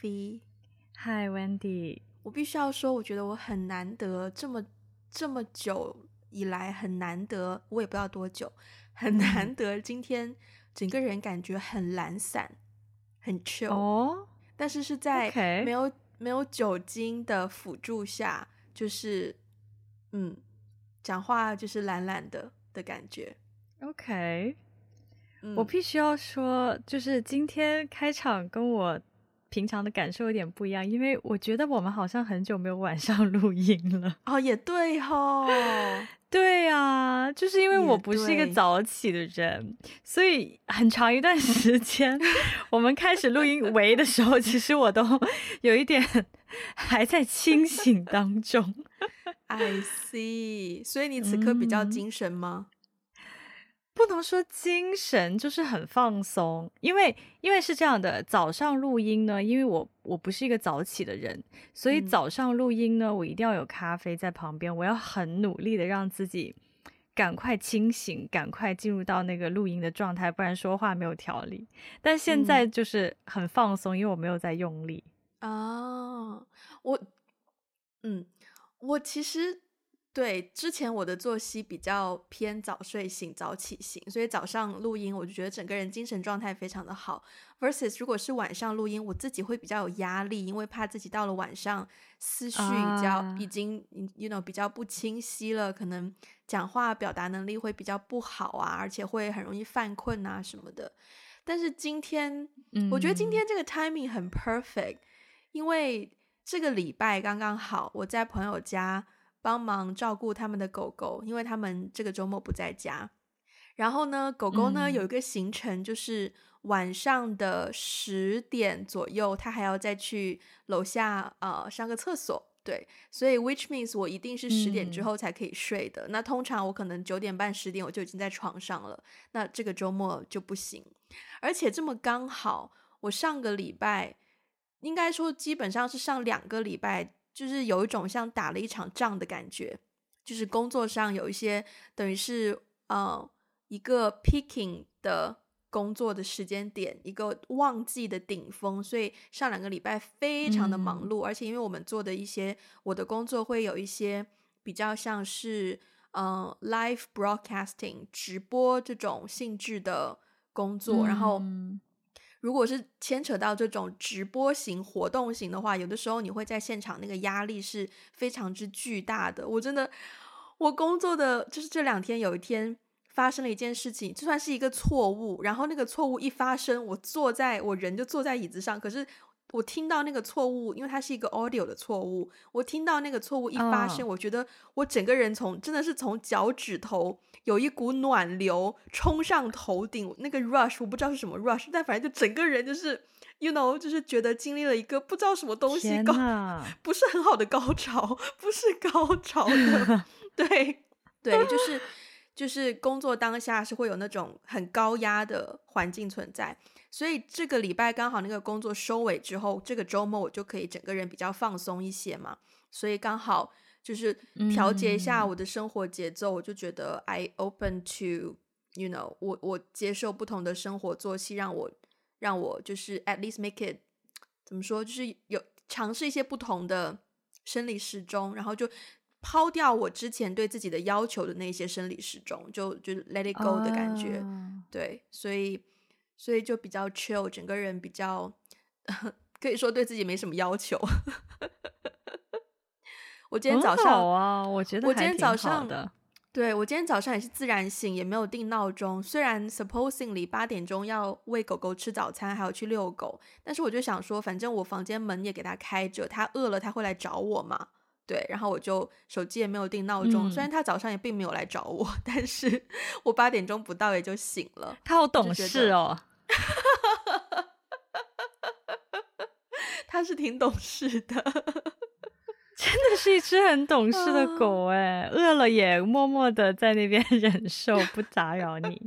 Sophie。Hi Wendy。我必须要说，我觉得我很难得这么这么久以来很难得，我也不知道多久，很难得今天整个人感觉很懒散，很 chill。哦，但是是在没有.没有酒精的辅助下，就是嗯，讲话就是懒懒的的感觉。OK。嗯、我必须要说，就是今天开场跟我平常的感受有点不一样，因为我觉得我们好像很久没有晚上 录音了。哦，也对哦，对呀、啊，就是因为我不是一个早起的人，所以很长一段 时间我们开始录音喂的时候，其实我都有一点还在清醒当中。I see，所以你此刻比较精神吗？嗯不能说精神，就是很放松，因为因为是这样的，早上录音呢，因为我我不是一个早起的人，所以早上录音呢，我一定要有咖啡在旁边，我要很努力的让自己赶快清醒，赶快进入到那个录音的状态，不然说话没有条理。但现在就是很放松，因为我没有在用力啊，我嗯，我其实。对，之前我的作息比较偏早睡醒、早起型，所以早上录音我就觉得整个人精神状态非常的好。versus 如果是晚上录音，我自己会比较有压力，因为怕自己到了晚上思绪比较、uh、已经，you know 比较不清晰了，可能讲话表达能力会比较不好啊，而且会很容易犯困啊什么的。但是今天，嗯、我觉得今天这个 timing 很 perfect，因为这个礼拜刚刚好，我在朋友家。帮忙照顾他们的狗狗，因为他们这个周末不在家。然后呢，狗狗呢、嗯、有一个行程，就是晚上的十点左右，它还要再去楼下呃上个厕所。对，所以 which means 我一定是十点之后才可以睡的。嗯、那通常我可能九点半、十点我就已经在床上了。那这个周末就不行，而且这么刚好，我上个礼拜应该说基本上是上两个礼拜。就是有一种像打了一场仗的感觉，就是工作上有一些等于是呃一个 picking 的工作的时间点，一个旺季的顶峰，所以上两个礼拜非常的忙碌，嗯、而且因为我们做的一些我的工作会有一些比较像是呃 live broadcasting 直播这种性质的工作，嗯、然后。如果是牵扯到这种直播型活动型的话，有的时候你会在现场，那个压力是非常之巨大的。我真的，我工作的就是这两天，有一天发生了一件事情，就算是一个错误，然后那个错误一发生，我坐在我人就坐在椅子上，可是。我听到那个错误，因为它是一个 audio 的错误。我听到那个错误一发生，oh. 我觉得我整个人从真的是从脚趾头有一股暖流冲上头顶，那个 rush 我不知道是什么 rush，但反正就整个人就是 you know，就是觉得经历了一个不知道什么东西高，不是很好的高潮，不是高潮的，对 对，就是 就是工作当下是会有那种很高压的环境存在。所以这个礼拜刚好那个工作收尾之后，这个周末我就可以整个人比较放松一些嘛。所以刚好就是调节一下我的生活节奏，嗯、我就觉得 I open to you know，我我接受不同的生活作息，让我让我就是 at least make it 怎么说，就是有尝试一些不同的生理时钟，然后就抛掉我之前对自己的要求的那些生理时钟，就就 let it go 的感觉。Uh、对，所以。所以就比较 chill，整个人比较可以说对自己没什么要求。我今天早上好啊，我觉得我今天早上的，对，我今天早上也是自然醒，也没有定闹钟。虽然 supposingly 八点钟要喂狗狗吃早餐，还要去遛狗，但是我就想说，反正我房间门也给它开着，它饿了它会来找我嘛。对，然后我就手机也没有定闹钟，嗯、虽然它早上也并没有来找我，但是我八点钟不到也就醒了。它好懂事哦。他是挺懂事的，真的是一只很懂事的狗哎，饿、uh, 了也默默的在那边 忍受，不打扰你。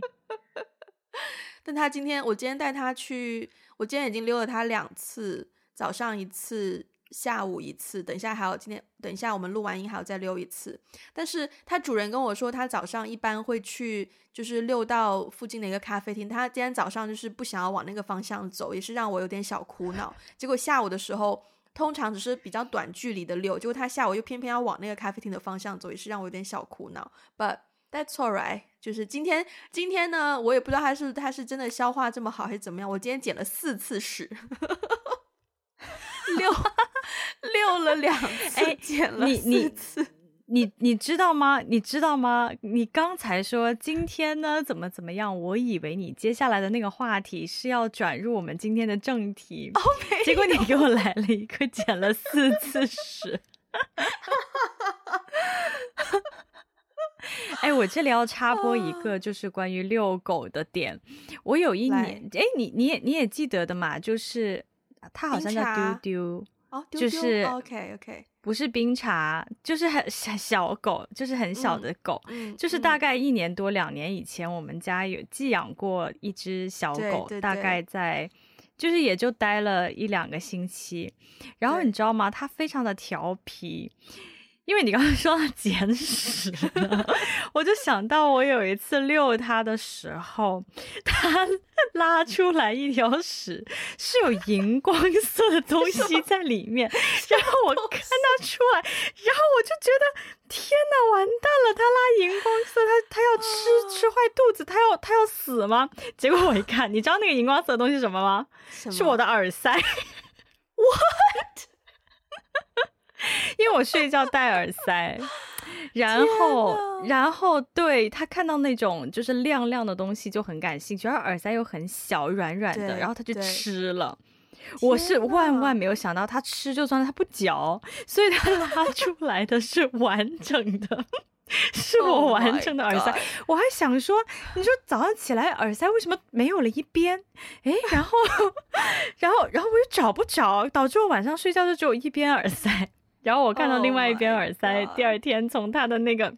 但他今天，我今天带他去，我今天已经溜了他两次，早上一次，下午一次，等一下还有今天，等一下我们录完音还要再溜一次。但是他主人跟我说，他早上一般会去，就是溜到附近的一个咖啡厅。他今天早上就是不想要往那个方向走，也是让我有点小苦恼。结果下午的时候，通常只是比较短距离的溜，结果他下午又偏偏要往那个咖啡厅的方向走，也是让我有点小苦恼。But that's alright，就是今天今天呢，我也不知道他是他是真的消化这么好还是怎么样。我今天捡了四次屎。溜溜了两次，哎，捡了四次。你你你，你知道吗？你知道吗？你刚才说今天呢怎么怎么样？我以为你接下来的那个话题是要转入我们今天的正题，哦，结果你给我来了一个捡了四次屎。哎，我这里要插播一个，就是关于遛狗的点。我有一年，哎，你你也你也记得的嘛，就是。它好像叫丢丢，哦，就是 OK OK，不是冰茶，就是很 小小狗，就是很小的狗，嗯，就是大概一年多两年以前，我们家有寄养过一只小狗，大概在，就是也就待了一两个星期，然后你知道吗？它非常的调皮。因为你刚刚说到 捡屎，我就想到我有一次遛它的时候，它 拉出来一条屎，是有荧光色的东 西在里面，然后我看它出来，然后我就觉得天哪，完蛋了，它拉荧光色，它它要吃吃坏肚子，它要它要死吗？结果我一看，你知道那个荧光色的东西是什么吗？什么？是我的耳塞。What？因为我睡觉戴耳塞，然后，然后对他看到那种就是亮亮的东西就很感兴趣，而耳塞又很小软软的，然后他就吃了。我是万万没有想到他吃就算他不嚼，所以他拉出来的是完整的，是我完整的耳塞。Oh、我还想说，你说早上起来耳塞为什么没有了一边？哎，然后，然后，然后我又找不着，导致我晚上睡觉就只有一边耳塞。然后我看到另外一边耳塞，oh、第二天从他的那个，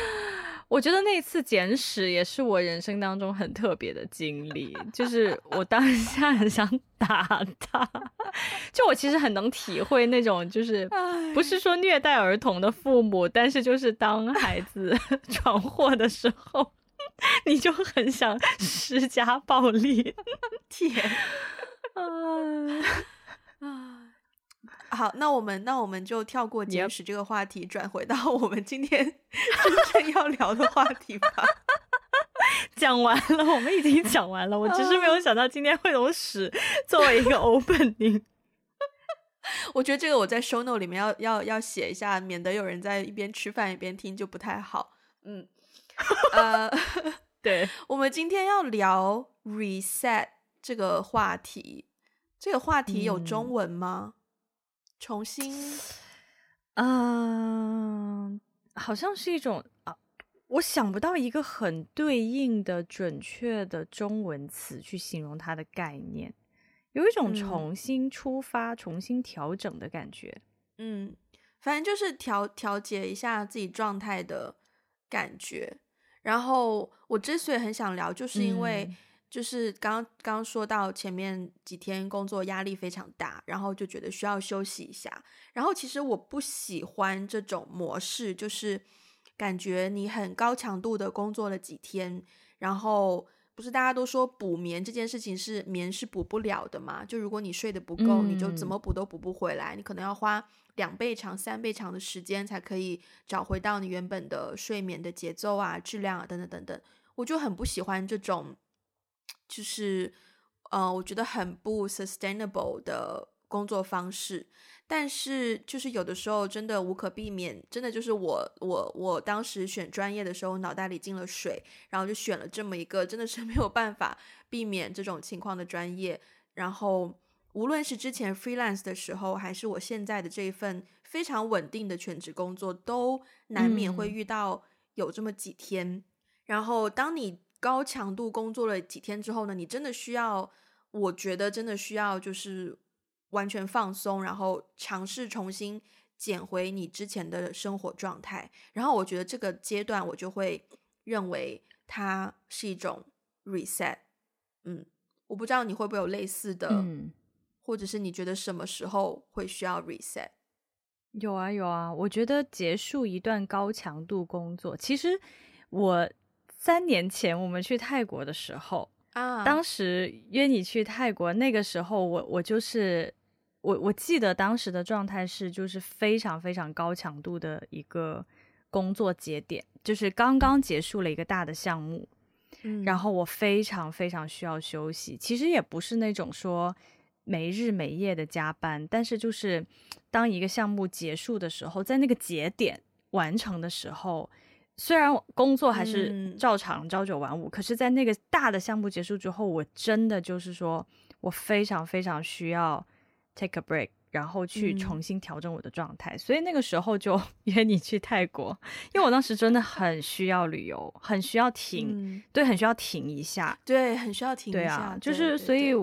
我觉得那次捡屎也是我人生当中很特别的经历，就是我当下很想打他，就我其实很能体会那种，就是不是说虐待儿童的父母，但是就是当孩子 闯祸的时候，你就很想施加暴力，天，啊啊。好，那我们那我们就跳过捡屎这个话题，转回到我们今天真正要聊的话题吧。讲完了，我们已经讲完了。我只是没有 想到今天会有屎作为一个 opening。我觉得这个我在 show note 里面要要要写一下，免得有人在一边吃饭一边听就不太好。嗯，呃，对，我们今天要聊 reset 这个话题。这个话题有中文吗？嗯重新，嗯，好像是一种啊，我想不到一个很对应的准确的中文词去形容它的概念，有一种重新出发、嗯、重新调整的感觉。嗯，反正就是调调节一下自己状态的感觉。然后我之所以很想聊，就是因为、嗯。就是刚刚说到前面几天工作压力非常大，然后就觉得需要休息一下。然后其实我不喜欢这种模式，就是感觉你很高强度的工作了几天，然后不是大家都说补眠这件事情是眠是补不了的嘛？就如果你睡得不够，你就怎么补都补不回来，你可能要花两倍长、三倍长的时间才可以找回到你原本的睡眠的节奏啊、质量啊等等等等。我就很不喜欢这种。就是，呃，我觉得很不 sustainable 的工作方式，但是就是有的时候真的无可避免，真的就是我我我当时选专业的时候脑袋里进了水，然后就选了这么一个真的是没有办法避免这种情况的专业，然后无论是之前 freelance 的时候，还是我现在的这一份非常稳定的全职工作，都难免会遇到有这么几天，嗯、然后当你。高强度工作了几天之后呢，你真的需要，我觉得真的需要，就是完全放松，然后尝试重新捡回你之前的生活状态。然后我觉得这个阶段，我就会认为它是一种 reset。嗯，我不知道你会不会有类似的或者是你觉得什么时候会需要 reset？有啊有啊，我觉得结束一段高强度工作，其实我三年前我们去泰国的时候啊，当时约你去泰国，那个时候我我就是我我记得当时的状态是就是非常非常高强度的一个工作节点，就是刚刚结束了一个大的项目，嗯，然后我非常非常需要休息，其实也不是那种说。没日没夜的加班，但是就是当一个项目结束的时候，在那个节点完成的时候，虽然工作还是照常朝九晚五，嗯，可是，在那个大的项目结束之后，我真的就是说我非常非常需要 take a break，然后去重新调整我的状态，嗯，所以那个时候就 约你去泰国，因为我当时真的很需要旅游，很需要停，嗯，对，很需要停一下，对，很需要停一下，对啊，就是所以。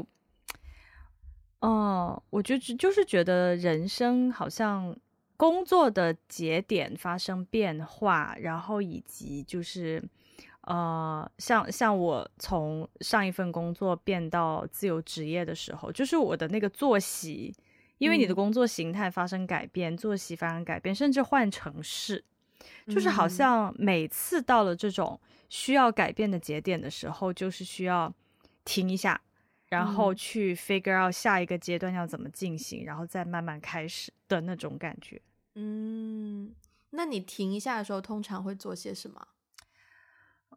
哦，我就就是觉得人生好像工作的节点发生变化，然后以及就是呃，像像我从上一份工作变到自由职业的时候，就是我的那个作息，因为你的工作形态发生改变，嗯、作息发生改变，甚至换城市，就是好像每次到了这种需要改变的节点的时候，就是需要停一下。然后去 figure out 下一个阶段要怎么进行，嗯，然后再慢慢开始的那种感觉。嗯，那你停一下的时候，通常会做些什么？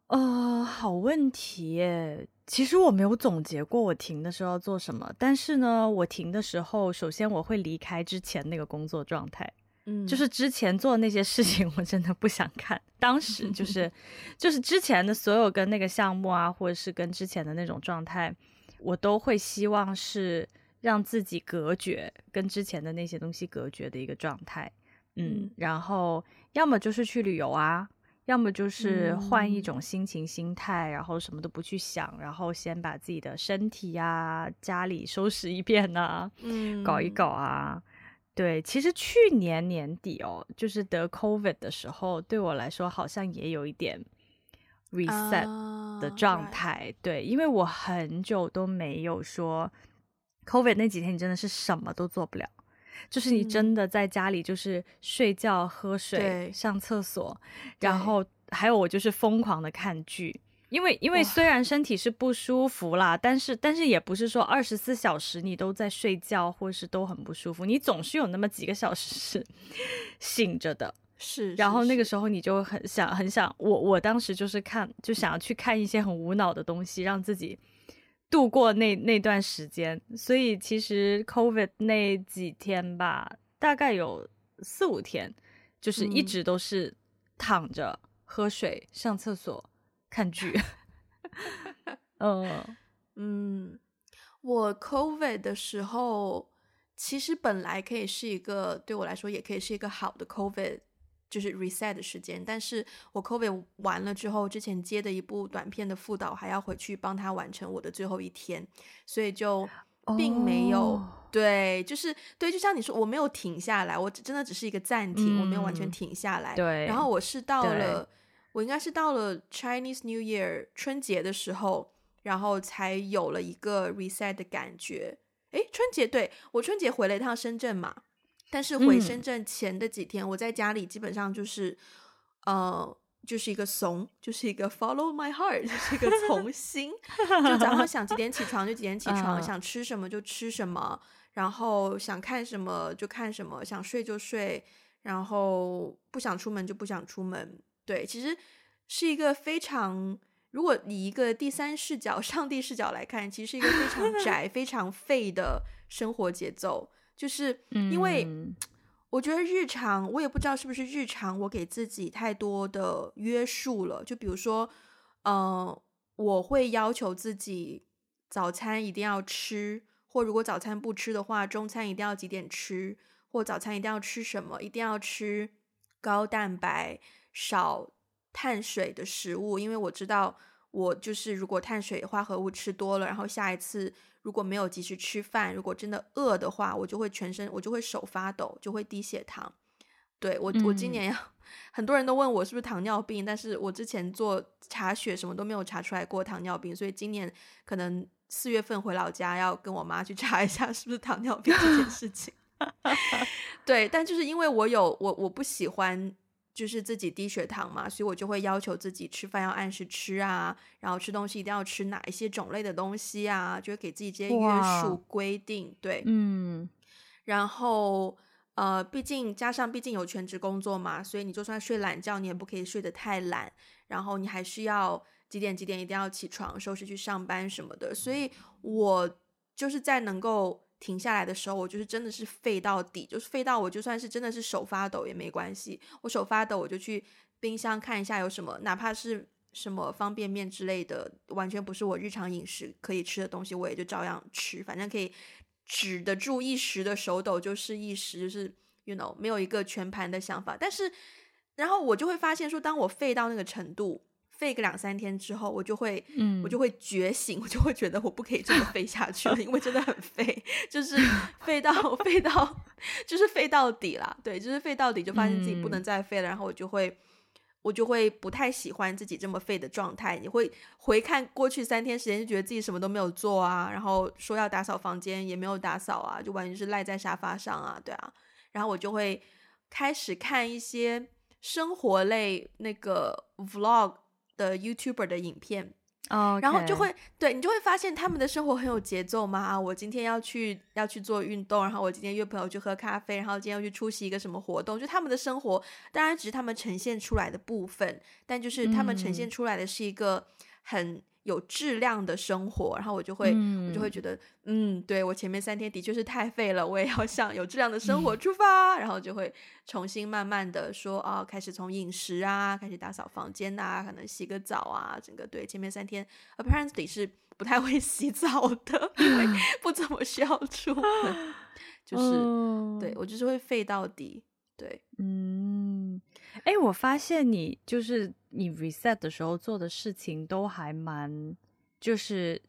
呃，好问题耶。其实我没有总结过我停的时候要做什么，但是呢，我停的时候，首先我会离开之前那个工作状态。嗯，就是之前做的那些事情，我真的不想看。当时就是，就是之前的所有跟那个项目啊，或者是跟之前的那种状态。我都会希望是让自己隔绝，跟之前的那些东西隔绝的一个状态，嗯，然后要么就是去旅游啊，要么就是换一种心情、心态，然后什么都不去想，然后先把自己的身体啊、家里收拾一遍呐，嗯，搞一搞啊。对，其实去年年底哦，就是得 COVID 的时候，对我来说好像也有一点。reset 的状态，uh. 对，因为我很久都没有说，COVID 那几天你真的是什么都做不了，就是你真的在家里就是睡觉、喝水、上厕所，然后还有我就是疯狂的看剧，因为因为虽然。身体是不舒服啦，但是但是也不是说二十四小时你都在睡觉或是都很不舒服，你总是有那么几个小时是 醒着的。是，然后那个时候你就很想很想，我我当时就是看，就想要去看一些很无脑的东西，让自己度过那那段时间。所以其实 COVID 那几天吧，大概有四五天，就是一直都是躺着、嗯、喝水、上厕所、看剧。嗯嗯，我 COVID 的时候，其实本来可以是一个对我来说也可以是一个好的 COVID。就是 reset 的时间，但是我 COVID 完了之后，之前接的一部短片的副导还要回去帮他完成我的最后一天，所以就并没有、oh. 对，就是对，就像你说，我没有停下来，我真的只是一个暂停，嗯、我没有完全停下来。对，然后我是到了，我应该是到了 Chinese New Year 春节的时候，然后才有了一个 reset 的感觉。诶，春节对，我春节回了一趟深圳嘛。但是回深圳前的几天，嗯，我在家里基本上就是，呃，就是一个怂，就是一个 follow my heart，就是一个从心，就早上想几点起床就几点起床，uh. 想吃什么就吃什么，然后想看什么就看什么，想睡就睡，然后不想出门就不想出门。对，其实是一个非常，如果以一个第三视角、上帝视角来看，其实是一个非常 宅、非常废的生活节奏。就是因为我觉得日常，我也不知道是不是日常，我给自己太多的约束了。就比如说，嗯、呃，我会要求自己早餐一定要吃，或如果早餐不吃的话，中餐一定要几点吃，或早餐一定要吃什么，一定要吃高蛋白、少碳水的食物，因为我知道我就是如果碳水化合物吃多了，然后下一次。如果没有及时吃饭，如果真的饿的话，我就会全身，我就会手发抖，就会低血糖。对，我，我今年要，很多人都问我是不是糖尿病，但是我之前做查血什么都没有查出来过糖尿病，所以今年可能四月份回老家要跟我妈去查一下是不是糖尿病这件事情。对，但就是因为我有我我不喜欢就是自己低血糖嘛，所以我就会要求自己吃饭要按时吃啊，然后吃东西一定要吃哪一些种类的东西啊，就会给自己这些约束规定。对，嗯，然后呃，毕竟加上毕竟有全职工作嘛，所以你就算睡懒觉，你也不可以睡得太懒，然后你还是要几点几点一定要起床收拾去上班什么的，所以我就是在能够。停下来的时候，我就是真的是废到底，就是废到我就算是真的是手发抖也没关系。我手发抖，我就去冰箱看一下有什么，哪怕是什么方便面之类的，完全不是我日常饮食可以吃的东西，我也就照样吃。反正可以止得住一时的手抖就是一时，就是 you know 没有一个全盘的想法。但是，然后我就会发现说，当我废到那个程度。废个两三天之后，我就会，嗯，我就会觉醒，我就会觉得我不可以这么废下去了，因为真的很废，就是 废到废到，就是废到底啦。对，就是废到底，就发现自己不能再废了，然后我就会，我就会不太喜欢自己这么废的状态。你会回看过去三天时间，就觉得自己什么都没有做啊，然后说要打扫房间也没有打扫啊，就完全是赖在沙发上啊，对啊，然后我就会开始看一些生活类那个 vlog。的 YouTuber 的影片，oh, okay. 然后就会对你就会发现他们的生活很有节奏嘛。啊，我今天要去要去做运动，然后我今天约朋友去喝咖啡，然后今天要去出席一个什么活动，就他们的生活当然只是他们呈现出来的部分，但就是他们呈现出来的是一个很。有质量的生活，然后我就会，嗯、我就会觉得，嗯，对，我前面三天的确是太废了，我也要向有质量的生活出发，嗯、然后就会重新慢慢的说，哦，开始从饮食啊，开始打扫房间啊，可能洗个澡啊，整个对，前面三天 apparently 是不太会 洗澡的，因为 不怎么需要出门，就是，哦、对我就是会废到底，对，嗯。哎，我发现你就是你 reset 的时候做的事情都还蛮，就是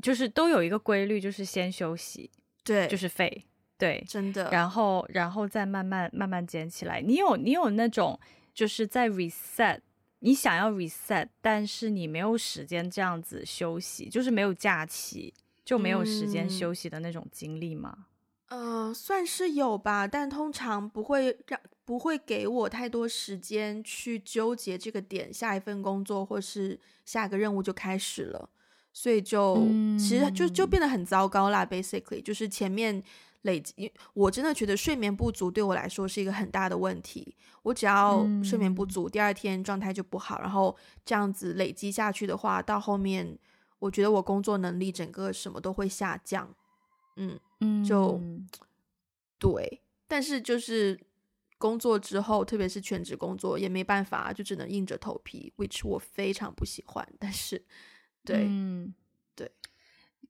就是都有一个规律，就是先休息，对，就是废，对，真的，然后然后再慢慢慢慢捡起来。你有你有那种就是在 reset，你想要 reset，但是你没有时间这样子休息，就是没有假期就没有时间休息的那种经历吗？嗯、呃，算是有吧，但通常不会让。不会给我太多时间去纠结这个点，下一份工作或是下一个任务就开始了，所以就、嗯、其实就就变得很糟糕啦。Basically，就是前面累积，我真的觉得睡眠不足对我来说是一个很大的问题。我只要睡眠不足，嗯、第二天状态就不好，然后这样子累积下去的话，到后面我觉得我工作能力整个什么都会下降。嗯嗯，就对，但是就是。工作之后，特别是全职工作，也没办法，就只能硬着头皮，which 我非常不喜欢。但是，对，嗯，对。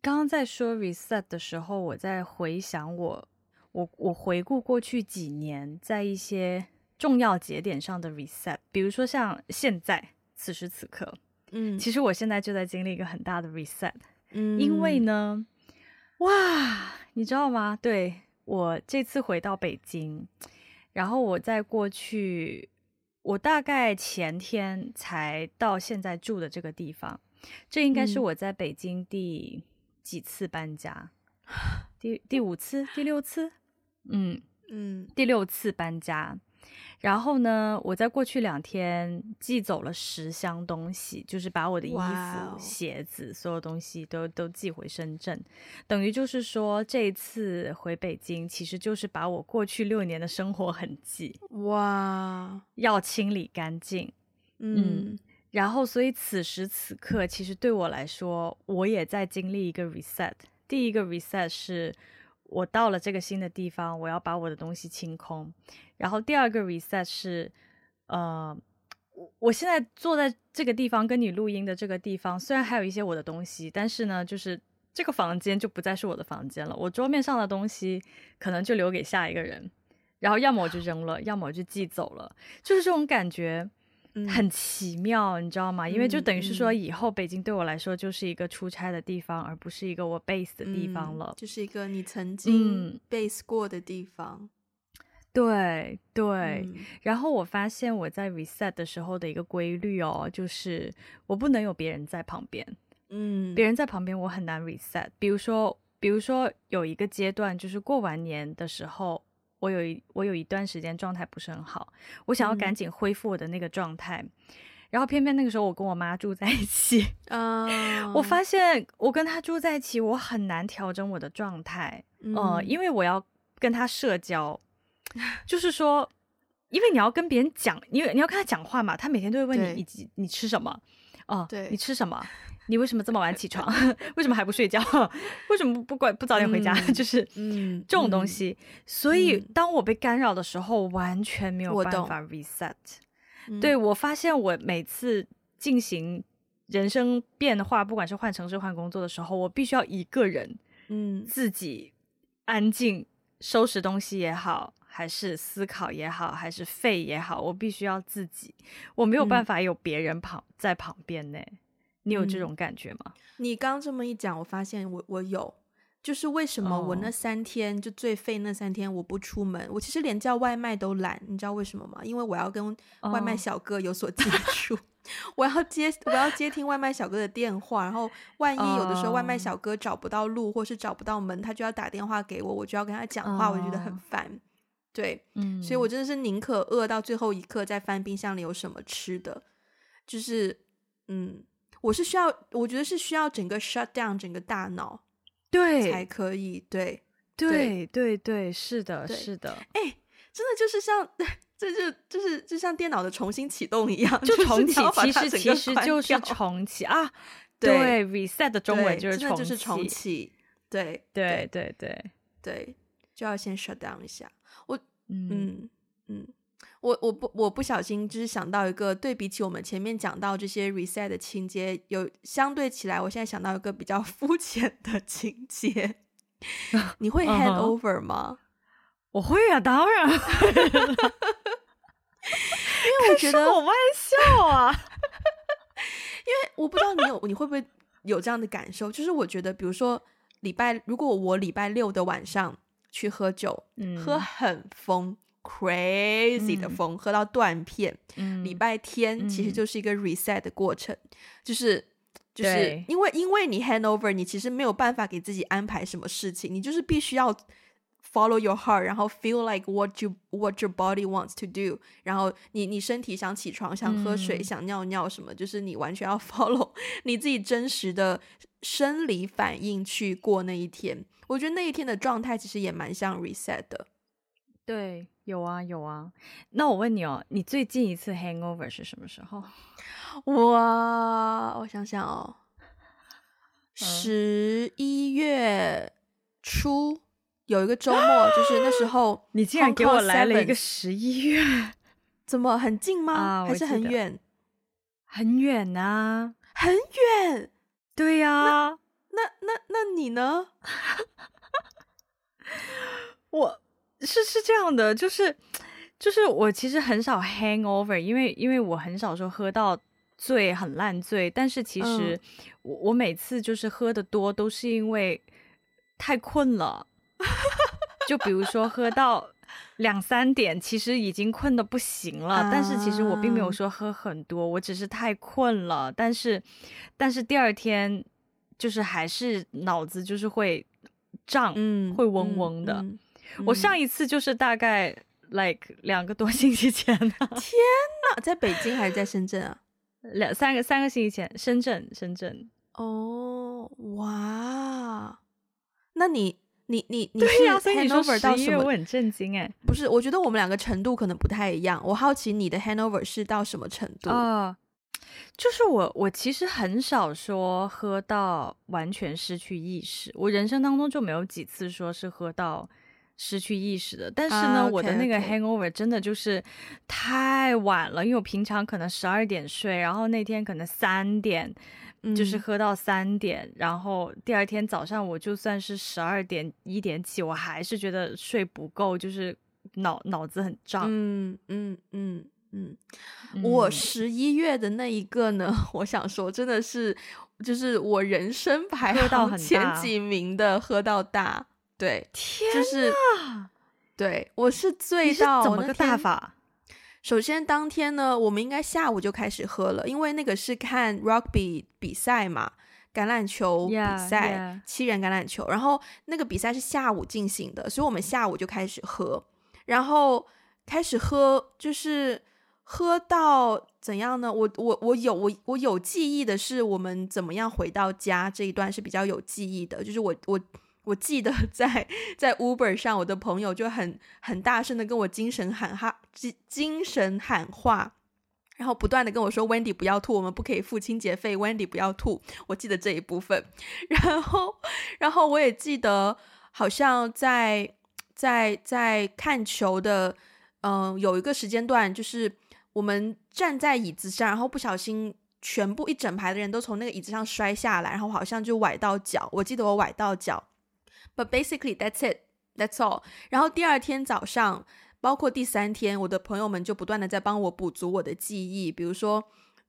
刚刚在说 reset 的时候，我在回想我，我，我回顾过去几年在一些重要节点上的 reset，比如说像现在此时此刻，嗯，其实我现在就在经历一个很大的 reset，嗯，因为呢，哇，你知道吗？对，我这次回到北京。然后我在过去，我大概前天才到现在住的这个地方，这应该是我在北京第几次搬家？嗯、第第五次、第六次？嗯嗯，第六次搬家。然后呢，我在过去两天寄走了十箱东西，就是把我的衣服、Wow. 鞋子，所有东西都都寄回深圳，等于就是说这一次回北京，其实就是把我过去六年的生活痕迹，哇，Wow. 要清理干净。嗯，嗯，然后所以此时此刻，其实对我来说，我也在经历一个 reset。第一个 reset 是我到了这个新的地方，我要把我的东西清空。然后第二个 reset 是，呃，我我现在坐在这个地方跟你录音的这个地方，虽然还有一些我的东西，但是呢，就是这个房间就不再是我的房间了。我桌面上的东西可能就留给下一个人，然后要么我就扔了，要么我就寄走了。就是这种感觉很奇妙，嗯、你知道吗？因为就等于是说，以后北京对我来说就是一个出差的地方，而不是一个我 base 的地方了，嗯、就是一个你曾经 base 过的地方。对对，嗯、然后我发现我在 reset 的时候的一个规律哦，就是我不能有别人在旁边，嗯，别人在旁边我很难 reset。比如说，比如说有一个阶段，就是过完年的时候，我有一我有一段时间状态不是很好，我想要赶紧恢复我的那个状态。嗯然后偏偏那个时候我跟我妈住在一起，嗯，我发现我跟她住在一起，我很难调整我的状态，嗯、呃，因为我要跟她社交，就是说，因为你要跟别人讲，因为你要跟她讲话嘛，她每天都会问你，你你，你吃什么？哦、呃，对，你吃什么？你为什么这么晚起床？为什么还不睡觉？为什么不不不早点回家？嗯、就是嗯，这种东西。所以当我被干扰的时候，完全没有办法 reset。对，我发现我每次进行人生变化，不管是换城市、换工作的时候，我必须要一个人，嗯，自己安静收拾东西也好，还是思考也好，还是废也好，我必须要自己，我没有办法有别人旁在旁边呢。你有这种感觉吗？你刚这么一讲，我发现我我有。就是为什么我那三天就最废那三天我不出门，oh. 我其实连叫外卖都懒，你知道为什么吗？因为我要跟外卖小哥有所接触，oh. 我要接我要接听外卖小哥的电话，然后万一有的时候外卖小哥找不到路或是找不到门，他就要打电话给我，我就要跟他讲话，我觉得很烦。对，嗯，所以我真的是宁可饿到最后一刻再翻冰箱里有什么吃的，就是嗯，我是需要，我觉得是需要整个 shut down 整个大脑。对，才可以。对，对，对，对，是的，是的。哎，真的就是像，这就就是就像电脑的重新启动一样，就重启。其实其实就是重启啊。对，reset 的中文就是重启。对，对，对，对，对，就要先 shut down 一下。我，嗯嗯。我我不我不小心就是想到一个对比起我们前面讲到这些 reset 的情节，有相对起来，我现在想到一个比较 肤浅的情节。你会 hand over 吗？我会啊，当然。因为我觉得我爱笑啊，因为我不知道你有你会不会有这样的感受，就是我觉得，比如说礼拜，如果我礼拜六的晚上去喝酒，嗯，喝很疯。Crazy 的疯，嗯、喝到断片。嗯、礼拜天其实就是一个 reset 的过程，嗯、就是就是因为因为你 handover，你其实没有办法给自己安排什么事情，你就是必须要 follow your heart，然后 feel like what you what your body wants to do，然后你你身体想起床、想喝水、嗯、想尿尿什么，就是你完全要 follow 你自己真实的生理反应去过那一天。我觉得那一天的状态其实也蛮像 reset 的。对。有啊有啊，那我问你哦，你最近一次 hangover 是什么时候？哇，我想想哦，十一月初有一个周末，就是那时 候，你竟然给我来了一个十一月，怎么很近吗？啊、还是很远？很远啊，很远。对呀、那那，那你呢？我。是是这样的，就是就是我其实很少 hangover，因为因为我很少说喝到醉很烂醉，但是其实我、嗯、我每次就是喝的多都是因为太困了，就比如说喝到两三点，其实已经困的不行了，啊、但是其实我并没有说喝很多，我只是太困了，但是但是第二天就是还是脑子就是会胀，嗯，会嗡嗡的。嗯嗯我上一次就是大概 like 两个多星期前呢。天哪，在北京还是在深圳啊？两三个三个星期前，深圳，深圳。哦，哇，那你你你你是 handover 到什么？我很震惊哎。不是，我觉得我们两个程度可能不太一样。我好奇你的 handover 是到什么程度啊？就是我我其实很少说喝到完全失去意识，我人生当中就没有几次说是喝到。失去意识的，但是呢，uh, okay, 我的那个 hangover 真的就是太晚了因为我平常可能十二点睡，然后那天可能三点，嗯、就是喝到三点，然后第二天早上我就算是十二点一点起，我还是觉得睡不够，就是脑脑子很胀。嗯嗯嗯嗯，我十一月的那一个呢，我想说真的是，就是我人生排到前几。名的喝到大。对，天哪，就是对，我是醉到怎么个大法？首先当天呢，我们应该下午就开始喝了，因为那个是看 rugby 比赛嘛。橄榄球比赛 yeah, yeah. 七人橄榄球，然后那个比赛是下午进行的，所以我们下午就开始喝，然后开始喝就是喝到怎样呢？我我我有我我有记忆的是我们怎么样回到家这一段是比较有记忆的，就是我我我记得 在在 Uber 上，我的朋友就很很大声的跟我精神喊哈精精神喊话。然后不断的跟我说：“Wendy 不要吐，我们不可以付清洁费。Wendy 不要吐。”我记得这一部分。然后，然后我也记得，好像在在在看球的，嗯、有一个时间段，就是我们站在椅子上，然后不小心全部一整排的人都从那个椅子上摔下来，然后好像就崴到脚。我记得我崴到脚。But basically, that's it. That's all. 然后第二天早上。包括第三天，我的朋友们就不断的在帮我补足我的记忆，比如说，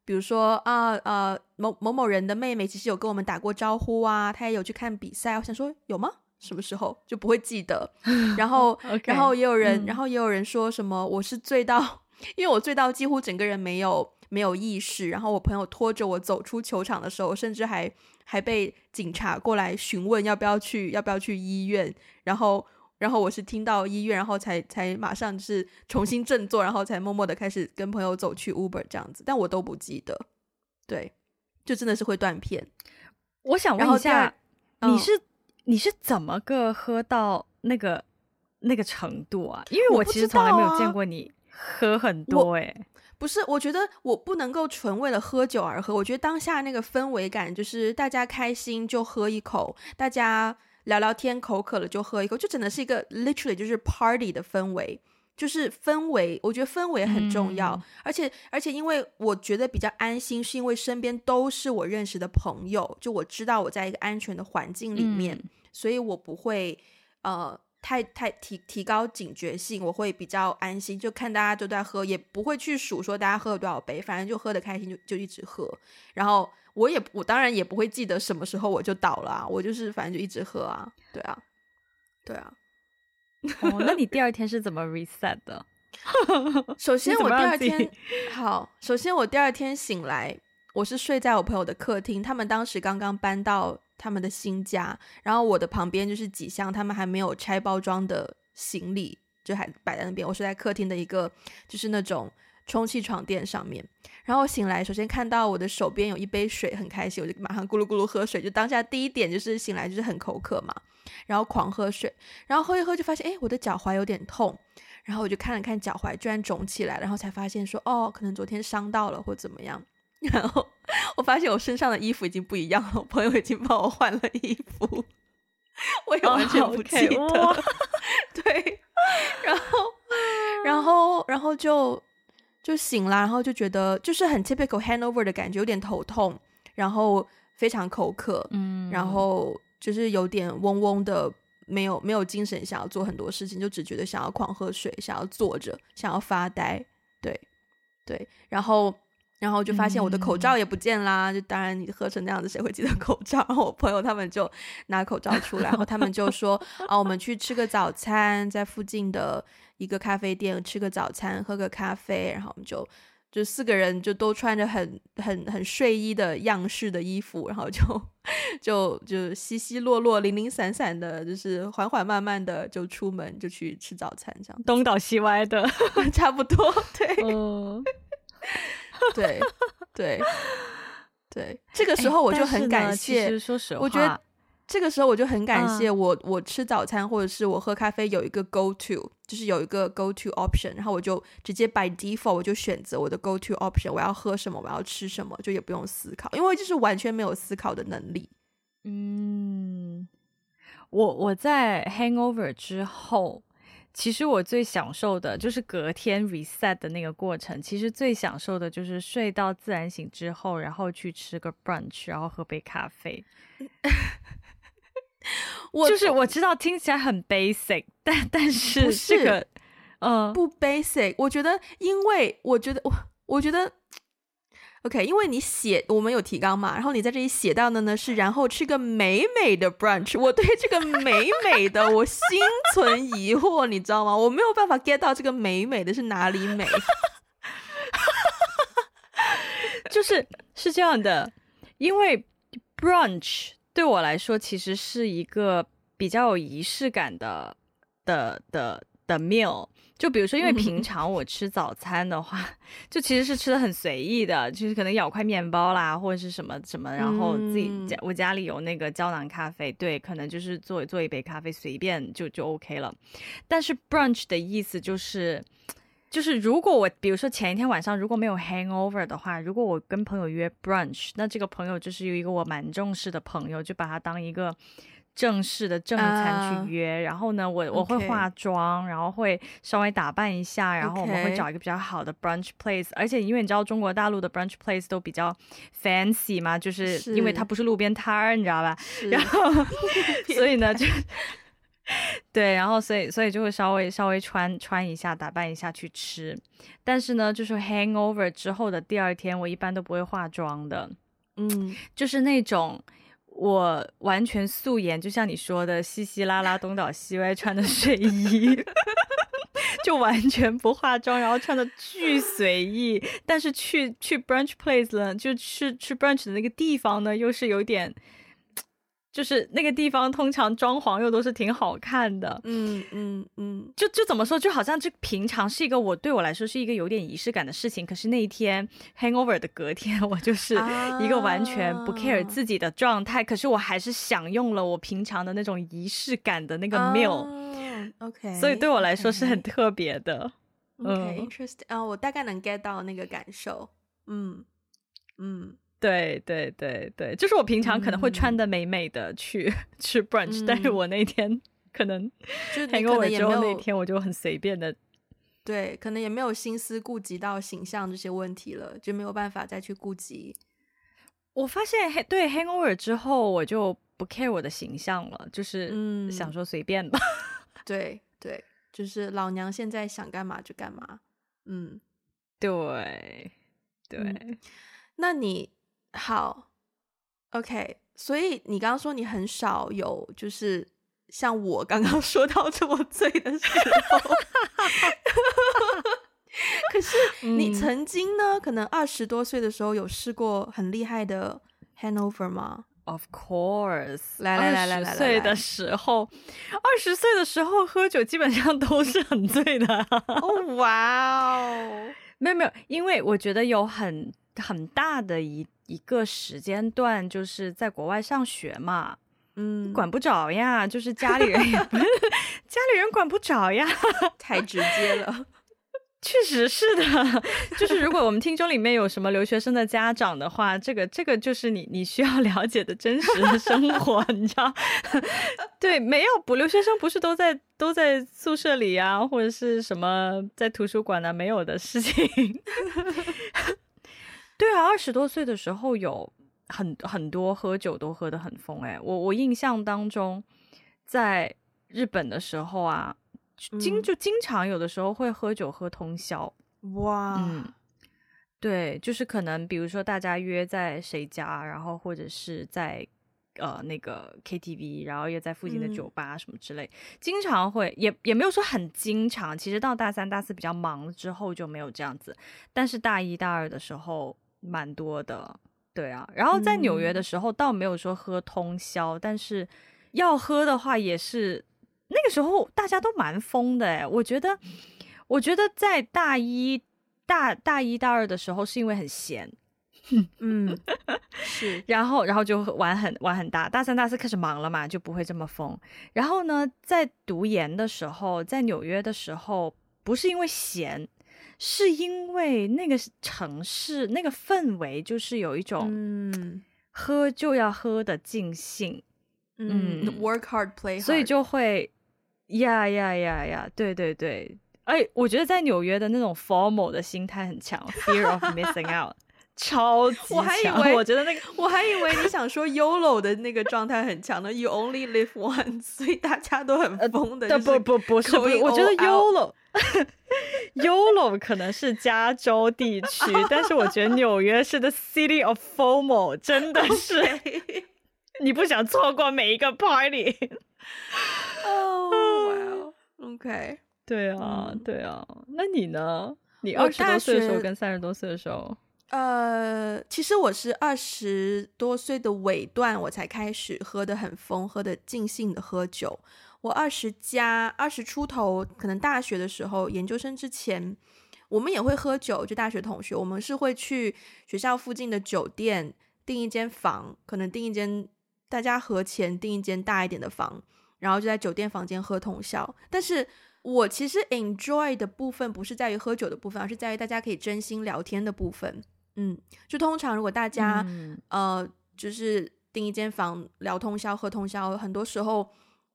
比如说啊呃某某某人的妹妹其实有跟我们打过招呼啊，她也有去看比赛，我想说有吗？什么时候就不会记得？然后 Okay, 然后也有人，嗯、然后也有人说什么我是醉到，因为我醉到几乎整个人没有没有意识，然后我朋友拖着我走出球场的时候，甚至还还被警察过来询问要不要去要不要去医院，然后。然后我是听到医院，然后才才马上就是重新振作，然后才默默的开始跟朋友走去 Uber 这样子，但我都不记得，对，就真的是会断片。我想问一下，嗯、你是你是怎么个喝到那个那个程度啊？因为我其实从来没有见过你喝很多诶、欸。不是，我觉得我不能够纯为了喝酒而喝，我觉得当下那个氛围感就是大家开心就喝一口，大家。聊聊天，口渴了就喝一口，就真的是一个 literally 就是 party 的氛围，就是氛围，我觉得氛围很重要，嗯、而且而且因为我觉得比较安心，是因为身边都是我认识的朋友，就我知道我在一个安全的环境里面，嗯、所以我不会呃太太提提高警觉性，我会比较安心，就看大家都在喝，也不会去数说大家喝了多少杯，反正就喝的开心就就一直喝，然后。我也我当然也不会记得什么时候我就倒了啊，我就是反正就一直喝啊，对啊，对啊。哦，那你 第二天是怎么 reset 的？首先我第二天好，首先我第二天醒来，我是睡在我朋友的客厅，他们当时刚刚搬到他们的新家，然后我的旁边就是几箱他们还没有拆包装的行李，就还摆在那边。我睡在客厅的一个就是那种。充气床垫上面，然后醒来，首先看到我的手边有一杯水，很开心，我就马上咕噜咕噜喝水。就当下第一点就是醒来就是很口渴嘛，然后狂喝水，然后喝一喝就发现，哎，我的脚踝有点痛，然后我就看了看脚踝，居然肿起来，然后才发现说，哦，可能昨天伤到了或怎么样。然后我发现我身上的衣服已经不一样了，我朋友已经帮我换了衣服，我也完全不记得。Oh, okay. 对，然后，然后，然后就。就醒了，然后就觉得就是很 typical hangover 的感觉，有点头痛，然后非常口渴，嗯，然后就是有点嗡嗡的，没有没有精神，想要做很多事情，就只觉得想要狂喝水，想要坐着，想要发呆，对对，然后然后就发现我的口罩也不见啦，嗯、就当然你喝成那样子，谁会记得口罩？然 后我朋友他们就拿口罩出来，然后他们就说啊，我们去吃个早餐，在附近的。一个咖啡店吃个早餐，喝个咖啡，然后我们就就四个人就都穿着很很很睡衣的样式的衣服，然后就就就稀稀落落、零零散散的，就是缓缓慢慢的就出门就去吃早餐，这样东倒西歪的，差不多，对，嗯、对对对，这个时候我就很感谢，其实说实话，我觉得。这个时候我就很感谢我，嗯、我吃早餐或者是我喝咖啡有一个 go to，就是有一个 go to option，然后我就直接 by default 我就选择我的 go to option，我要喝什么，我要吃什么，就也不用思考，因为就是完全没有思考的能力。嗯，我我在 hangover 之后，其实我最享受的就是隔天 reset 的那个过程，其实最享受的就是睡到自然醒之后，然后去吃个 brunch，然后喝杯咖啡。我就是我知道听起来很 basic，但但是这个，嗯，不 basic。我觉得，因为我觉得我我觉得，OK，因为你写我们有提纲嘛，然后你在这里写到的呢是，然后吃个美美的 brunch。我对这个美美的我心存疑惑，你知道吗？我没有办法 get 到这个美美的是哪里美，就是是这样的，因为。brunch 对我来说其实是一个比较有仪式感的的的的 meal。就比如说，因为平常我吃早餐的话，就其实是吃的很随意的，就是可能咬块面包啦，或者是什么什么，然后自己家我家里有那个胶囊咖啡，对，可能就是做做一杯咖啡，随便就就 OK 了。但是 brunch 的意思就是，就是如果我比如说前一天晚上如果没有 hangover 的话，如果我跟朋友约 brunch，那这个朋友就是有一个我蛮重视的朋友，就把他当一个。正式的正餐去约，uh, 然后呢，我我会化妆.然后会稍微打扮一下，然后我们会找一个比较好的 brunch place. 而且因为你知道中国大陆的 brunch place 都比较 fancy 嘛，就是因为它不是路边摊儿，你知道吧？然后 所以呢就 对，然后所以所以就会稍微稍微穿穿一下，打扮一下去吃，但是呢，就是 hangover 之后的第二天，我一般都不会化妆的，嗯，就是那种。我完全素颜，就像你说的，稀稀拉拉东倒西歪穿的睡衣，就完全不化妆，然后穿的巨随意。但是去去 brunch place 呢，就去去 brunch 的那个地方呢，又是有点。就是那个地方，通常装潢又都是挺好看的，嗯嗯嗯，就就怎么说，就好像这平常是一个我对我来说是一个有点仪式感的事情，可是那一天 hangover 的隔天，我就是一个完全不 care 自己的状态，啊、可是我还是享用了我平常的那种仪式感的那个 meal，OK，、啊、所以对我来说是很特别的。OK，interesting，、okay, 啊、嗯，我大概能 get 到那个感受，嗯嗯。对对对对，就是我平常可能会穿的美美的去、嗯、吃 brunch，、嗯、但是我那天可能就可能也没有那天我就很随便的，对，可能也没有心思顾及到形象这些问题了，就没有办法再去顾及。我发现对 hangover 之后我就不 care 我的形象了，就是想说随便吧。嗯、对对，就是老娘现在想干嘛就干嘛。嗯，对对、嗯，那你。好，OK，所以你刚刚说你很少有，就是像我刚刚 说到这么醉的时候，可是你曾经呢？嗯、可能二十多岁的时候有试过很厉害的 hangover 吗？Of course，来来来来来，二十岁的时候，二十岁的时候喝酒基本上都是很醉的。哦，哇哦，没有没有，因为我觉得有很很大的一。一个时间段就是在国外上学嘛，嗯，管不着呀，就是家里人也不 家里人管不着呀，太直接了，确实是的。就是如果我们听众里面有什么留学生的家长的话，这个这个就是你你需要了解的真实的生活，你知道？对，没有不留学生不是都在都在宿舍里啊，或者是什么在图书馆呢？没有的事情。对啊，二十多岁的时候有很很多喝酒都喝得很疯哎，我我印象当中，在日本的时候啊，经就经常有的时候会喝酒喝通宵。哇，嗯，对，就是可能比如说大家约在谁家，然后或者是在呃那个 KTV，然后又在附近的酒吧什么之类，嗯、经常会也也没有说很经常，其实到大三大四比较忙之后就没有这样子，但是大一大二的时候。蛮多的，对啊。然后在纽约的时候，倒没有说喝通宵，嗯，但是要喝的话，也是那个时候大家都蛮疯的诶，我觉得，我觉得在大一大大一大二的时候，是因为很闲，嗯，是。然后，然后就玩很玩很大。大三、大四开始忙了嘛，就不会这么疯。然后呢，在读研的时候，在纽约的时候，不是因为闲。是因为那个城市那个氛围，就是有一种喝就要喝的尽兴，嗯，嗯，work hard play hard，所以就会呀呀呀呀，对对对，哎，我觉得在纽约的那种 formal 的心态很强，fear of missing out，超级强。我还以为我觉得那个，我还以为你想说 YOLO 的那个状态很强的，You only live once，所以大家都很疯的。呃、不不不是不是，我觉得 YOLO。YOLO 可能是加州地区，但是我觉得纽约是 the city of FOMO，真的是.你不想错过每一个 party。哦，哇，OK，对啊，对啊，那你呢？你二十多岁的时候跟三十多岁的时候，呃，其实我是二十多岁的尾段，我才开始喝的很疯，喝的尽兴的喝酒。我二十加二十出头，可能大学的时候，研究生之前，我们也会喝酒。就大学同学，我们是会去学校附近的酒店订一间房，可能订一间大家合钱订一间大一点的房，然后就在酒店房间喝通宵。但是我其实 enjoy 的部分不是在于喝酒的部分，而是在于大家可以真心聊天的部分。嗯，就通常如果大家、嗯、呃就是订一间房聊通宵喝通宵，很多时候。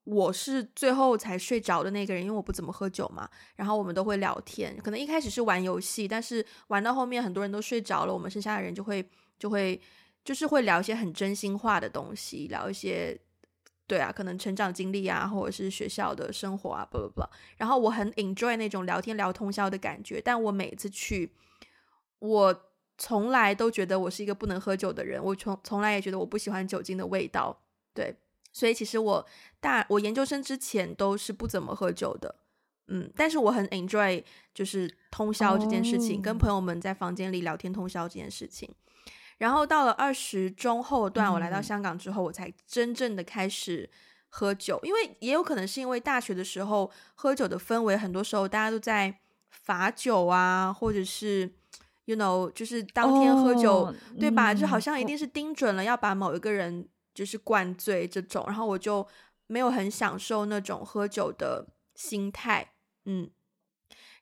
我是最后才睡着的那个人，因为我不怎么喝酒嘛。然后我们都会聊天，可能一开始是玩游戏，但是玩到后面很多人都睡着了，我们剩下的人就会就会就是会聊一些很真心话的东西，聊一些对啊，可能成长经历啊，或者是学校的生活啊不不不。然后我很 enjoy 那种聊天聊通宵的感觉，但我每次去，我从来都觉得我是一个不能喝酒的人，我从从来也觉得我不喜欢酒精的味道，对。所以其实我大我研究生之前都是不怎么喝酒的，嗯，但是我很 enjoy 就是通宵这件事情，oh. 跟朋友们在房间里聊天通宵这件事情。然后到了二十中后段，我来到香港之后，我才真正的开始喝酒，嗯，因为也有可能是因为大学的时候喝酒的氛围，很多时候大家都在罚酒啊，或者是 you know 就是当天喝酒，oh. 对吧？就好像一定是盯准了要把某一个人。就是灌醉这种，然后我就没有很享受那种喝酒的心态，嗯，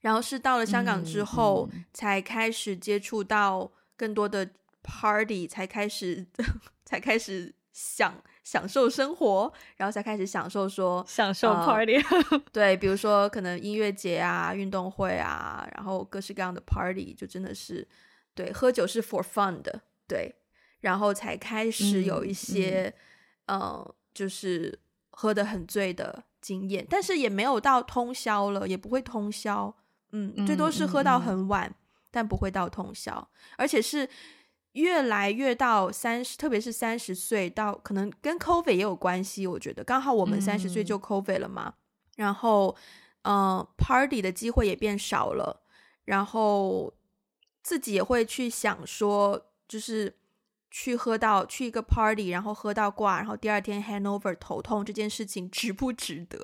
然后是到了香港之后，嗯嗯、才开始接触到更多的 party，才开始 才开始享享受生活，然后才开始享受说享受 party，、呃、对，比如说可能音乐节啊、运动会啊，然后各式各样的 party，就真的是对，喝酒是 for fun 的，对。然后才开始有一些，嗯，呃、就是喝得很醉的经验，但是也没有到通宵了，也不会通宵，嗯，最多是喝到很晚，但不会到通宵，而且是越来越到三十，特别是三十岁到，可能跟 COVID 也有关系，我觉得刚好我们三十岁就 COVID 了嘛，嗯、然后，嗯、呃、，Party 的机会也变少了，然后自己也会去想说，就是。去喝到去一个 party，然后喝到挂，然后第二天 hangover 头痛这件事情值不值得？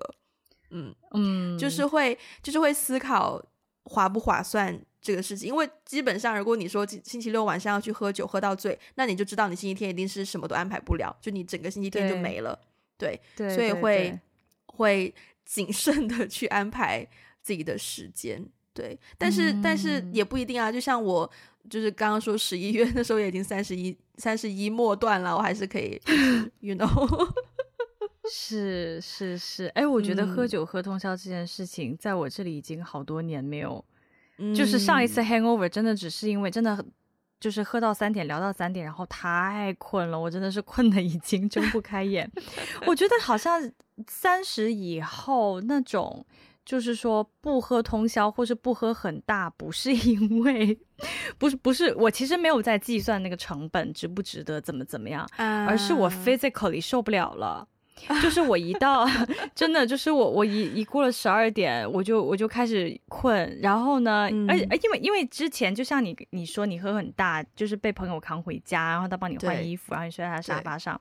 嗯嗯，就是会就是会思考划不划算这个事情，因为基本上如果你说星期六晚上要去喝酒喝到醉，那你就知道你星期天一定是什么都安排不了，就你整个星期天就没了。对所以会会谨慎的去安排自己的时间。对，但是、嗯、但是也不一定啊，就像我。就是刚刚说十一月 那时候也已经三十一三十一末段了，我还是可以，you know，是是是，哎，我觉得喝酒喝通宵这件事情，嗯、在我这里已经好多年没有，嗯、就是上一次 hangover 真的只是因为真的就是喝到三点聊到三点，然后太困了，我真的是困的已经睁不开眼。我觉得好像三十以后那种。就是说不喝通宵或是不喝很大，不是 因为，不是不是，我其实没有在计算那个成本值不值得怎么怎么样，而是我 physically 受不了了。就是我一到，真的就是我我一一过了十二点，我就我就开始困，然后呢，嗯、而且因为因为之前就像你你说你喝很大，就是被朋友扛回家，然后他帮你换衣服，然后你睡在他沙发上。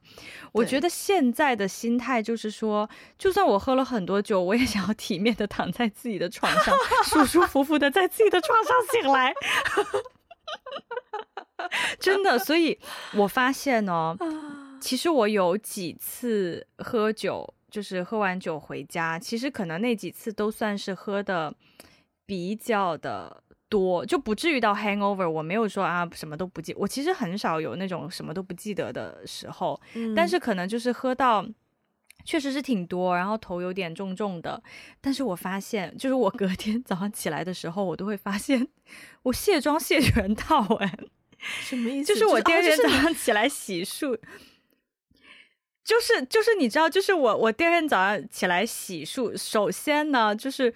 我觉得现在的心态就是说，就算我喝了很多酒，我也想要体面的躺在自己的床上，舒舒服服的在自己的床上醒来。真的，所以我发现哦。其实我有几次喝酒，就是喝完酒回家，其实可能那几次都算是喝的比较的多，就不至于到 hangover。我没有说啊什么都不记，我其实很少有那种什么都不记得的时候。嗯，但是可能就是喝到确实是挺多，然后头有点重重的。但是我发现，就是我隔天早上起来的时候，我都会发现我卸妆卸全套，哎，什么意思？就是我第二天早上起来洗漱。就是就是你知道，就是我我第二天早上起来洗漱，首先呢，就是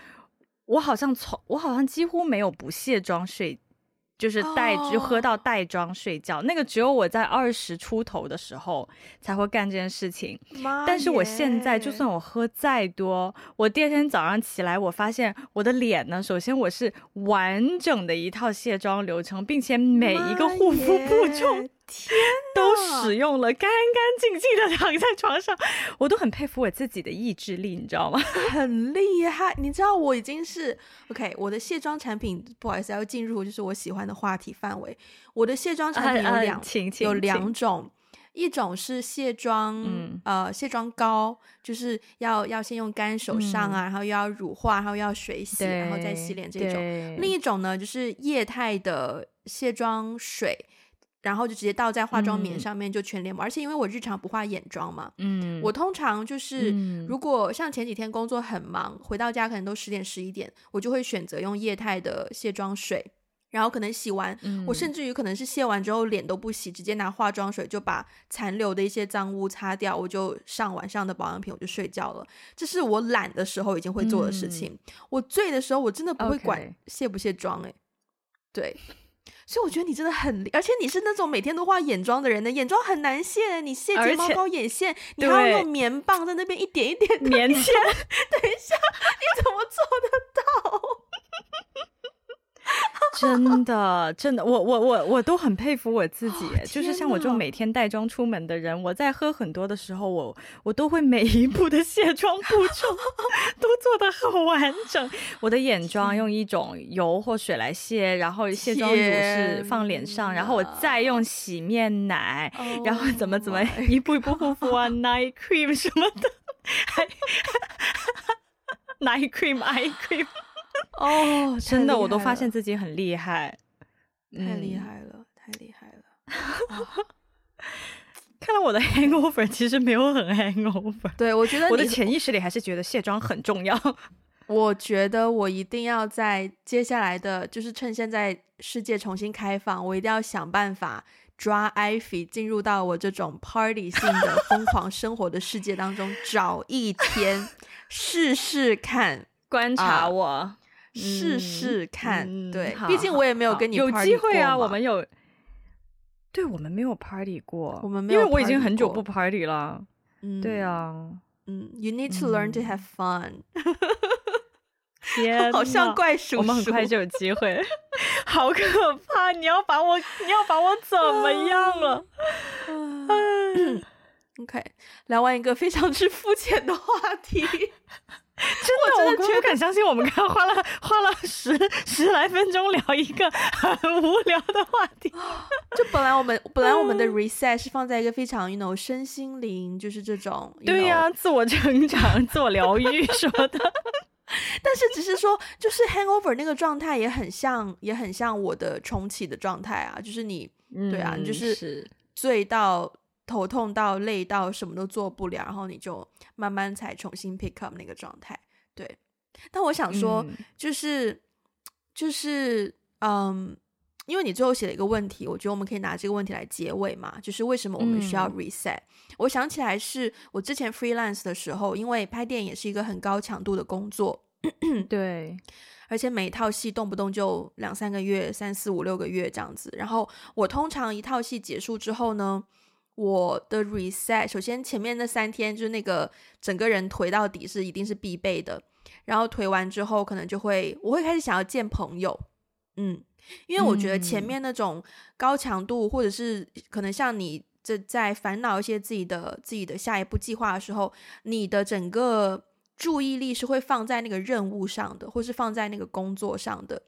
我好像从我好像几乎没有不卸妆睡就是带哦就喝到带妆睡觉，那个只有我在二十出头的时候才会干这件事情。但是我现在就算我喝再多，我第二天早上起来，我发现我的脸呢，首先我是完整的一套卸妆流程，并且每一个护肤步骤。天，都使用了，干干净净的躺在床上，我都很佩服我自己的意志力，你知道吗？很厉害，你知道我已经是 OK，我的卸妆产品，不好意思，要进入就是我喜欢的话题范围。我的卸妆产品有两，啊啊、有两种，一种是卸妆，嗯、呃，卸妆膏，就是要要先用干手上啊，嗯、然后又要乳化，然后又要水洗，然后再洗脸这种。另一种呢，就是液态的卸妆水。然后就直接倒在化妆棉上面，就全脸抹。嗯、而且因为我日常不化眼妆嘛，嗯，我通常就是、嗯、如果像前几天工作很忙，回到家可能都十点十一点，我就会选择用液态的卸妆水，然后可能洗完，嗯、我甚至于可能是卸完之后脸都不洗，直接拿化妆水就把残留的一些脏污擦掉，我就上晚上的保养品，我就睡觉了。这是我懒的时候已经会做的事情。嗯、我醉的时候，我真的不会管卸不卸妆、欸，诶，对。所以我觉得你真的很厉，而且你是那种每天都画眼妆的人呢，眼妆很难卸，你卸睫毛膏、眼线，你还要用棉棒在那边一点一点的棉签。等一下，你怎么做得到？真的，真的，我我我我都很佩服我自己，哦、就是像我这种每天带妆出门的人，我在喝很多的时候，我我都会每一步的卸妆步骤都做得很完整。我的眼妆用一种油或水来卸，然后卸妆乳是放脸上，然后我再用洗面奶，然后怎么怎么一步一步护肤啊，night cream 什么的，night cream，eye cream。哦，真的，我都发现自己很厉害，太厉害了，嗯、太厉害了！哦、看来我的 hangover 其实没有很 hangover，对，我觉得我的潜意识里还是觉得卸妆很重要。我觉得我一定要在接下来的，就是趁现在世界重新开放，我一定要想办法抓 Ivy 进入到我这种 party 性的 疯狂生活的世界当中，找一天试试看，观察我。啊试试看，嗯、对，毕竟我也没有跟你有机会啊，我们有，对，我们没有 party 过，我们没有，因为我已经很久不 party 了，嗯，对啊，嗯，You need to learn to have fun，天，好像怪叔叔，我们很快就有机会，好可怕，你要把我，你要把我怎么样了？OK，聊完一个非常之肤浅的话题。真的，我真的不敢相信，我们刚刚花了 花了十十来分钟聊一个很无聊的话题。就本来我们本来我们的 reset 是放在一个非常 you know 身心灵，就是这种对呀、啊，自我成长、自我疗愈什么的。但是只是说，就是 hangover 那个状态也很像，也很像我的重启的状态啊。就是你，嗯、对啊，你就是醉到。头痛到累到什么都做不了，然后你就慢慢才重新 pick up 那个状态。对，但我想说，嗯、就是就是嗯，因为你最后写了一个问题，我觉得我们可以拿这个问题来结尾嘛，就是为什么我们需要 reset？、嗯、我想起来是我之前 freelance 的时候，因为拍电影也是一个很高强度的工作，对，而且每一套戏动不动就两三个月、三四五六个月这样子。然后我通常一套戏结束之后呢，我的 reset，首先前面那三天就是那个整个人颓到底是一定是必备的，然后颓完之后可能就会我会开始想要见朋友，嗯，因为我觉得前面那种高强度或者是可能像你这在烦恼一些自己的自己的下一步计划的时候，你的整个注意力是会放在那个任务上的，或是放在那个工作上的，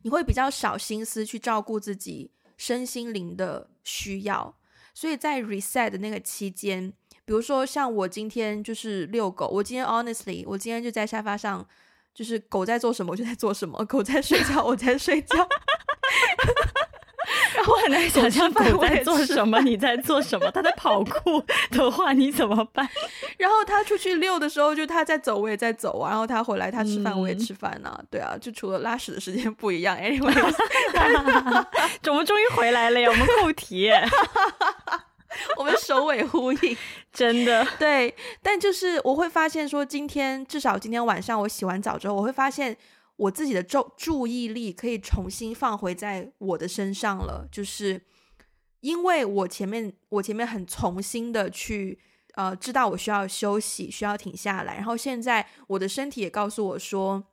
你会比较少心思去照顾自己身心灵的需要。所以在 reset 的那个期间，比如说像我今天就是遛狗，我今天 honestly，我今天就在沙发上，就是狗在做什么我就在做什么，狗在睡觉我在睡觉。然后我很难想象狗在做什么，你在做什么。它在跑酷的话，你怎么办？然后它出去遛的时候，就它在走，我也在走啊。然后它回来，它吃饭，我也吃饭啊。嗯、对啊，就除了拉屎的时间不一样。Anyway，我们终于回来了呀！我们扣题，我们首尾呼应，真的对。但就是我会发现说，今天至少今天晚上我洗完澡之后，我会发现。我自己的注注意力可以重新放回在我的身上了，就是因为我前面我前面很重新的去呃知道我需要休息，需要停下来，然后现在我的身体也告诉我说，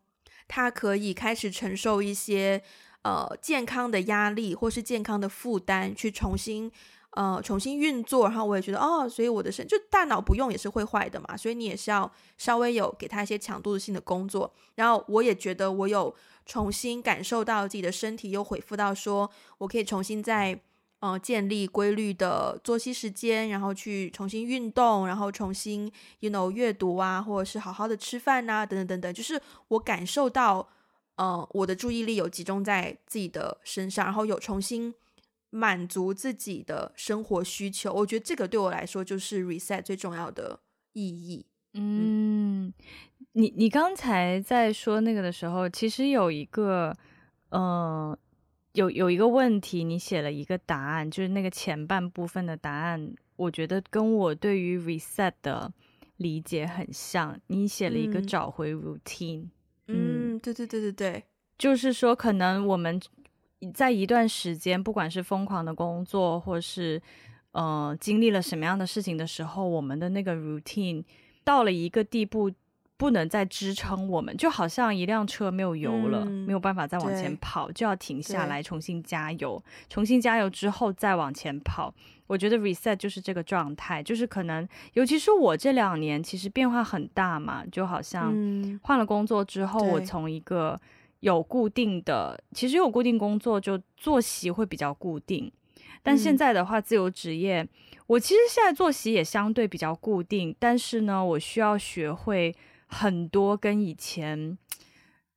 它可以开始承受一些呃健康的压力或是健康的负担，去重新。呃，重新运作，然后我也觉得哦，所以我的身就大脑不用也是会坏的嘛，所以你也是要稍微有给他一些强度性的工作。然后我也觉得我有重新感受到自己的身体又恢复到说，我可以重新再呃建立规律的作息时间，然后去重新运动，然后重新 you know 阅读啊，或者是好好的吃饭呐、等等等等，就是我感受到呃我的注意力有集中在自己的身上，然后有重新。满足自己的生活需求，我觉得这个对我来说就是 reset 最重要的意义。嗯，嗯你你刚才在说那个的时候，其实有一个，呃，有有一个问题，你写了一个答案，就是那个前半部分的答案，我觉得跟我对于 reset 的理解很像。你写了一个找回 routine，嗯，嗯，对对对对对，就是说可能我们。在一段时间，不管是疯狂的工作，或是呃经历了什么样的事情的时候，我们的那个 routine 到了一个地步，不能再支撑我们，就好像一辆车没有油了，嗯、没有办法再往前跑，就要停下来重新加油，重新加油之后再往前跑。我觉得 reset 就是这个状态，就是可能，尤其是我这两年其实变化很大嘛，就好像换了工作之后，嗯、我从一个。有固定的，其实有固定工作，就作息会比较固定。但现在的话，自由职业，嗯，我其实现在作息也相对比较固定，但是呢，我需要学会很多跟以前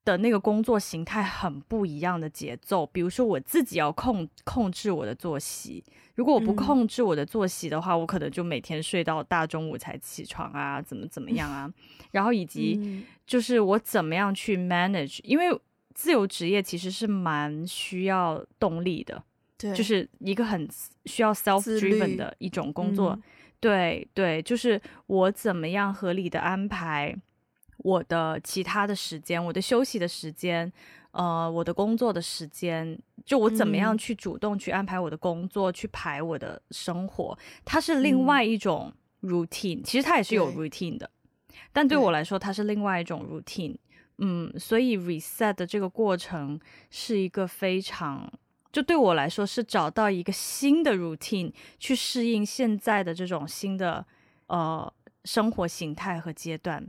的那个工作形态很不一样的节奏。比如说，我自己要控控制我的作息，如果我不控制我的作息的话，嗯，我可能就每天睡到大中午才起床啊，怎么怎么样啊？然后以及就是我怎么样去 manage，因为。自由职业其实是蛮需要动力的，对，就是一个很需要 self-driven 的一种工作。嗯、对对，就是我怎么样合理的安排我的其他的时间，我的休息的时间，呃，我的工作的时间，就我怎么样去主动去安排我的工作，嗯、去排我的生活，它是另外一种 routine、嗯。其实它也是有 routine 的，但对我来说，它是另外一种 routine。嗯，所以 reset 的这个过程是一个非常，就对我来说是找到一个新的 routine 去适应现在的这种新的呃生活形态和阶段。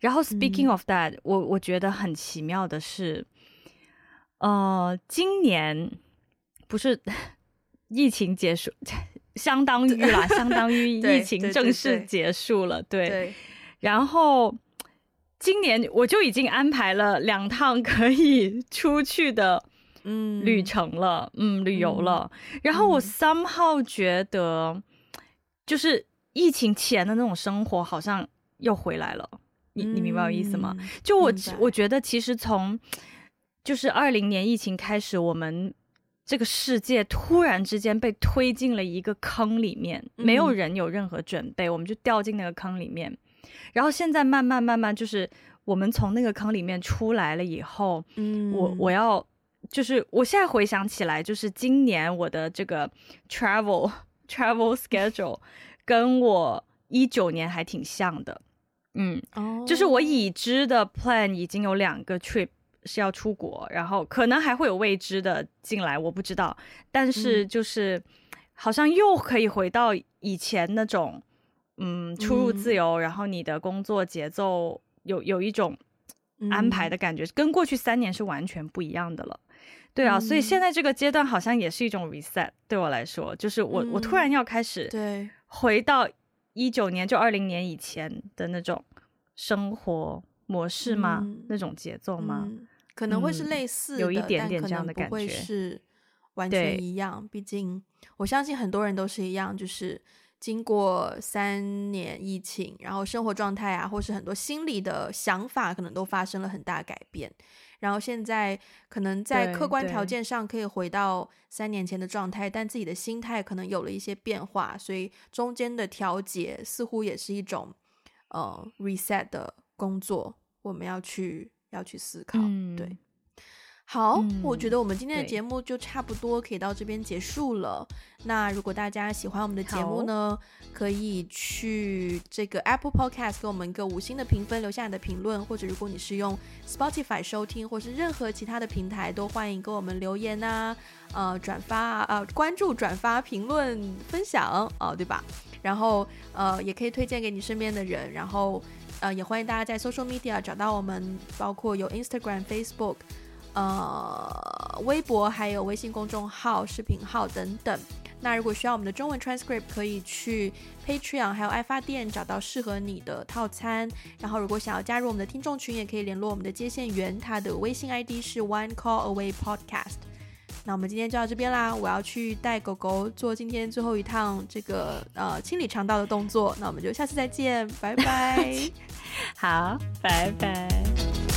然后 speaking of that，、嗯、我我觉得很奇妙的是，呃，今年不是疫情结束，相当于啦，相当于疫情正式结束了，对，对，对，对，对，然后。今年我就已经安排了两趟可以出去的嗯旅程了，嗯，嗯，旅游了。然后我 somehow 觉得，就是疫情前的那种生活好像又回来了。你你明白我意思吗？就我我觉得，其实从就是二零年疫情开始，我们这个世界突然之间被推进了一个坑里面，没有人有任何准备，我们就掉进那个坑里面。然后现在慢慢慢慢，就是我们从那个坑里面出来了以后，嗯，我我要就是我现在回想起来，就是今年我的这个 travel travel schedule 跟我一九年还挺像的，嗯，哦，就是我已知的 plan 已经有两个 trip 是要出国，然后可能还会有未知的进来，我不知道，但是就是好像又可以回到以前那种。嗯，出入自由，嗯，然后你的工作节奏有有一种安排的感觉，嗯，跟过去三年是完全不一样的了。对啊，嗯，所以现在这个阶段好像也是一种 reset，对我来说，就是我，嗯，我突然要开始对回到一九年就二零年以前的那种生活模式吗？嗯，那种节奏吗？嗯，可能会是类似的，有一点点这样的感觉，会是完全一样。毕竟我相信很多人都是一样，就是。经过三年疫情，然后生活状态啊，或是很多心理的想法，可能都发生了很大改变。然后现在可能在客观条件上可以回到三年前的状态，但自己的心态可能有了一些变化，所以中间的调节似乎也是一种呃 reset 的工作，我们要去要去思考。嗯、对。好，嗯、我觉得我们今天的节目就差不多可以到这边结束了。那如果大家喜欢我们的节目呢，可以去这个 Apple Podcast 给我们一个五星的评分，留下你的评论。或者如果你是用 Spotify 收听，或是任何其他的平台，都欢迎给我们留言啊，呃，转发啊，呃，关注、转发、评论、分享啊、呃，对吧？然后呃，也可以推荐给你身边的人。然后呃，也欢迎大家在 Social Media 找到我们，包括有 Instagram、Facebook。呃，微博还有微信公众号、视频号等等。那如果需要我们的中文 transcript，可以去 Patreon 还有爱发电找到适合你的套餐。然后如果想要加入我们的听众群，也可以联络我们的接线员，他的微信 ID 是 One Call Away Podcast。那我们今天就到这边啦，我要去带狗狗做今天最后一趟这个呃清理肠道的动作。那我们就下次再见，拜拜。好，拜拜。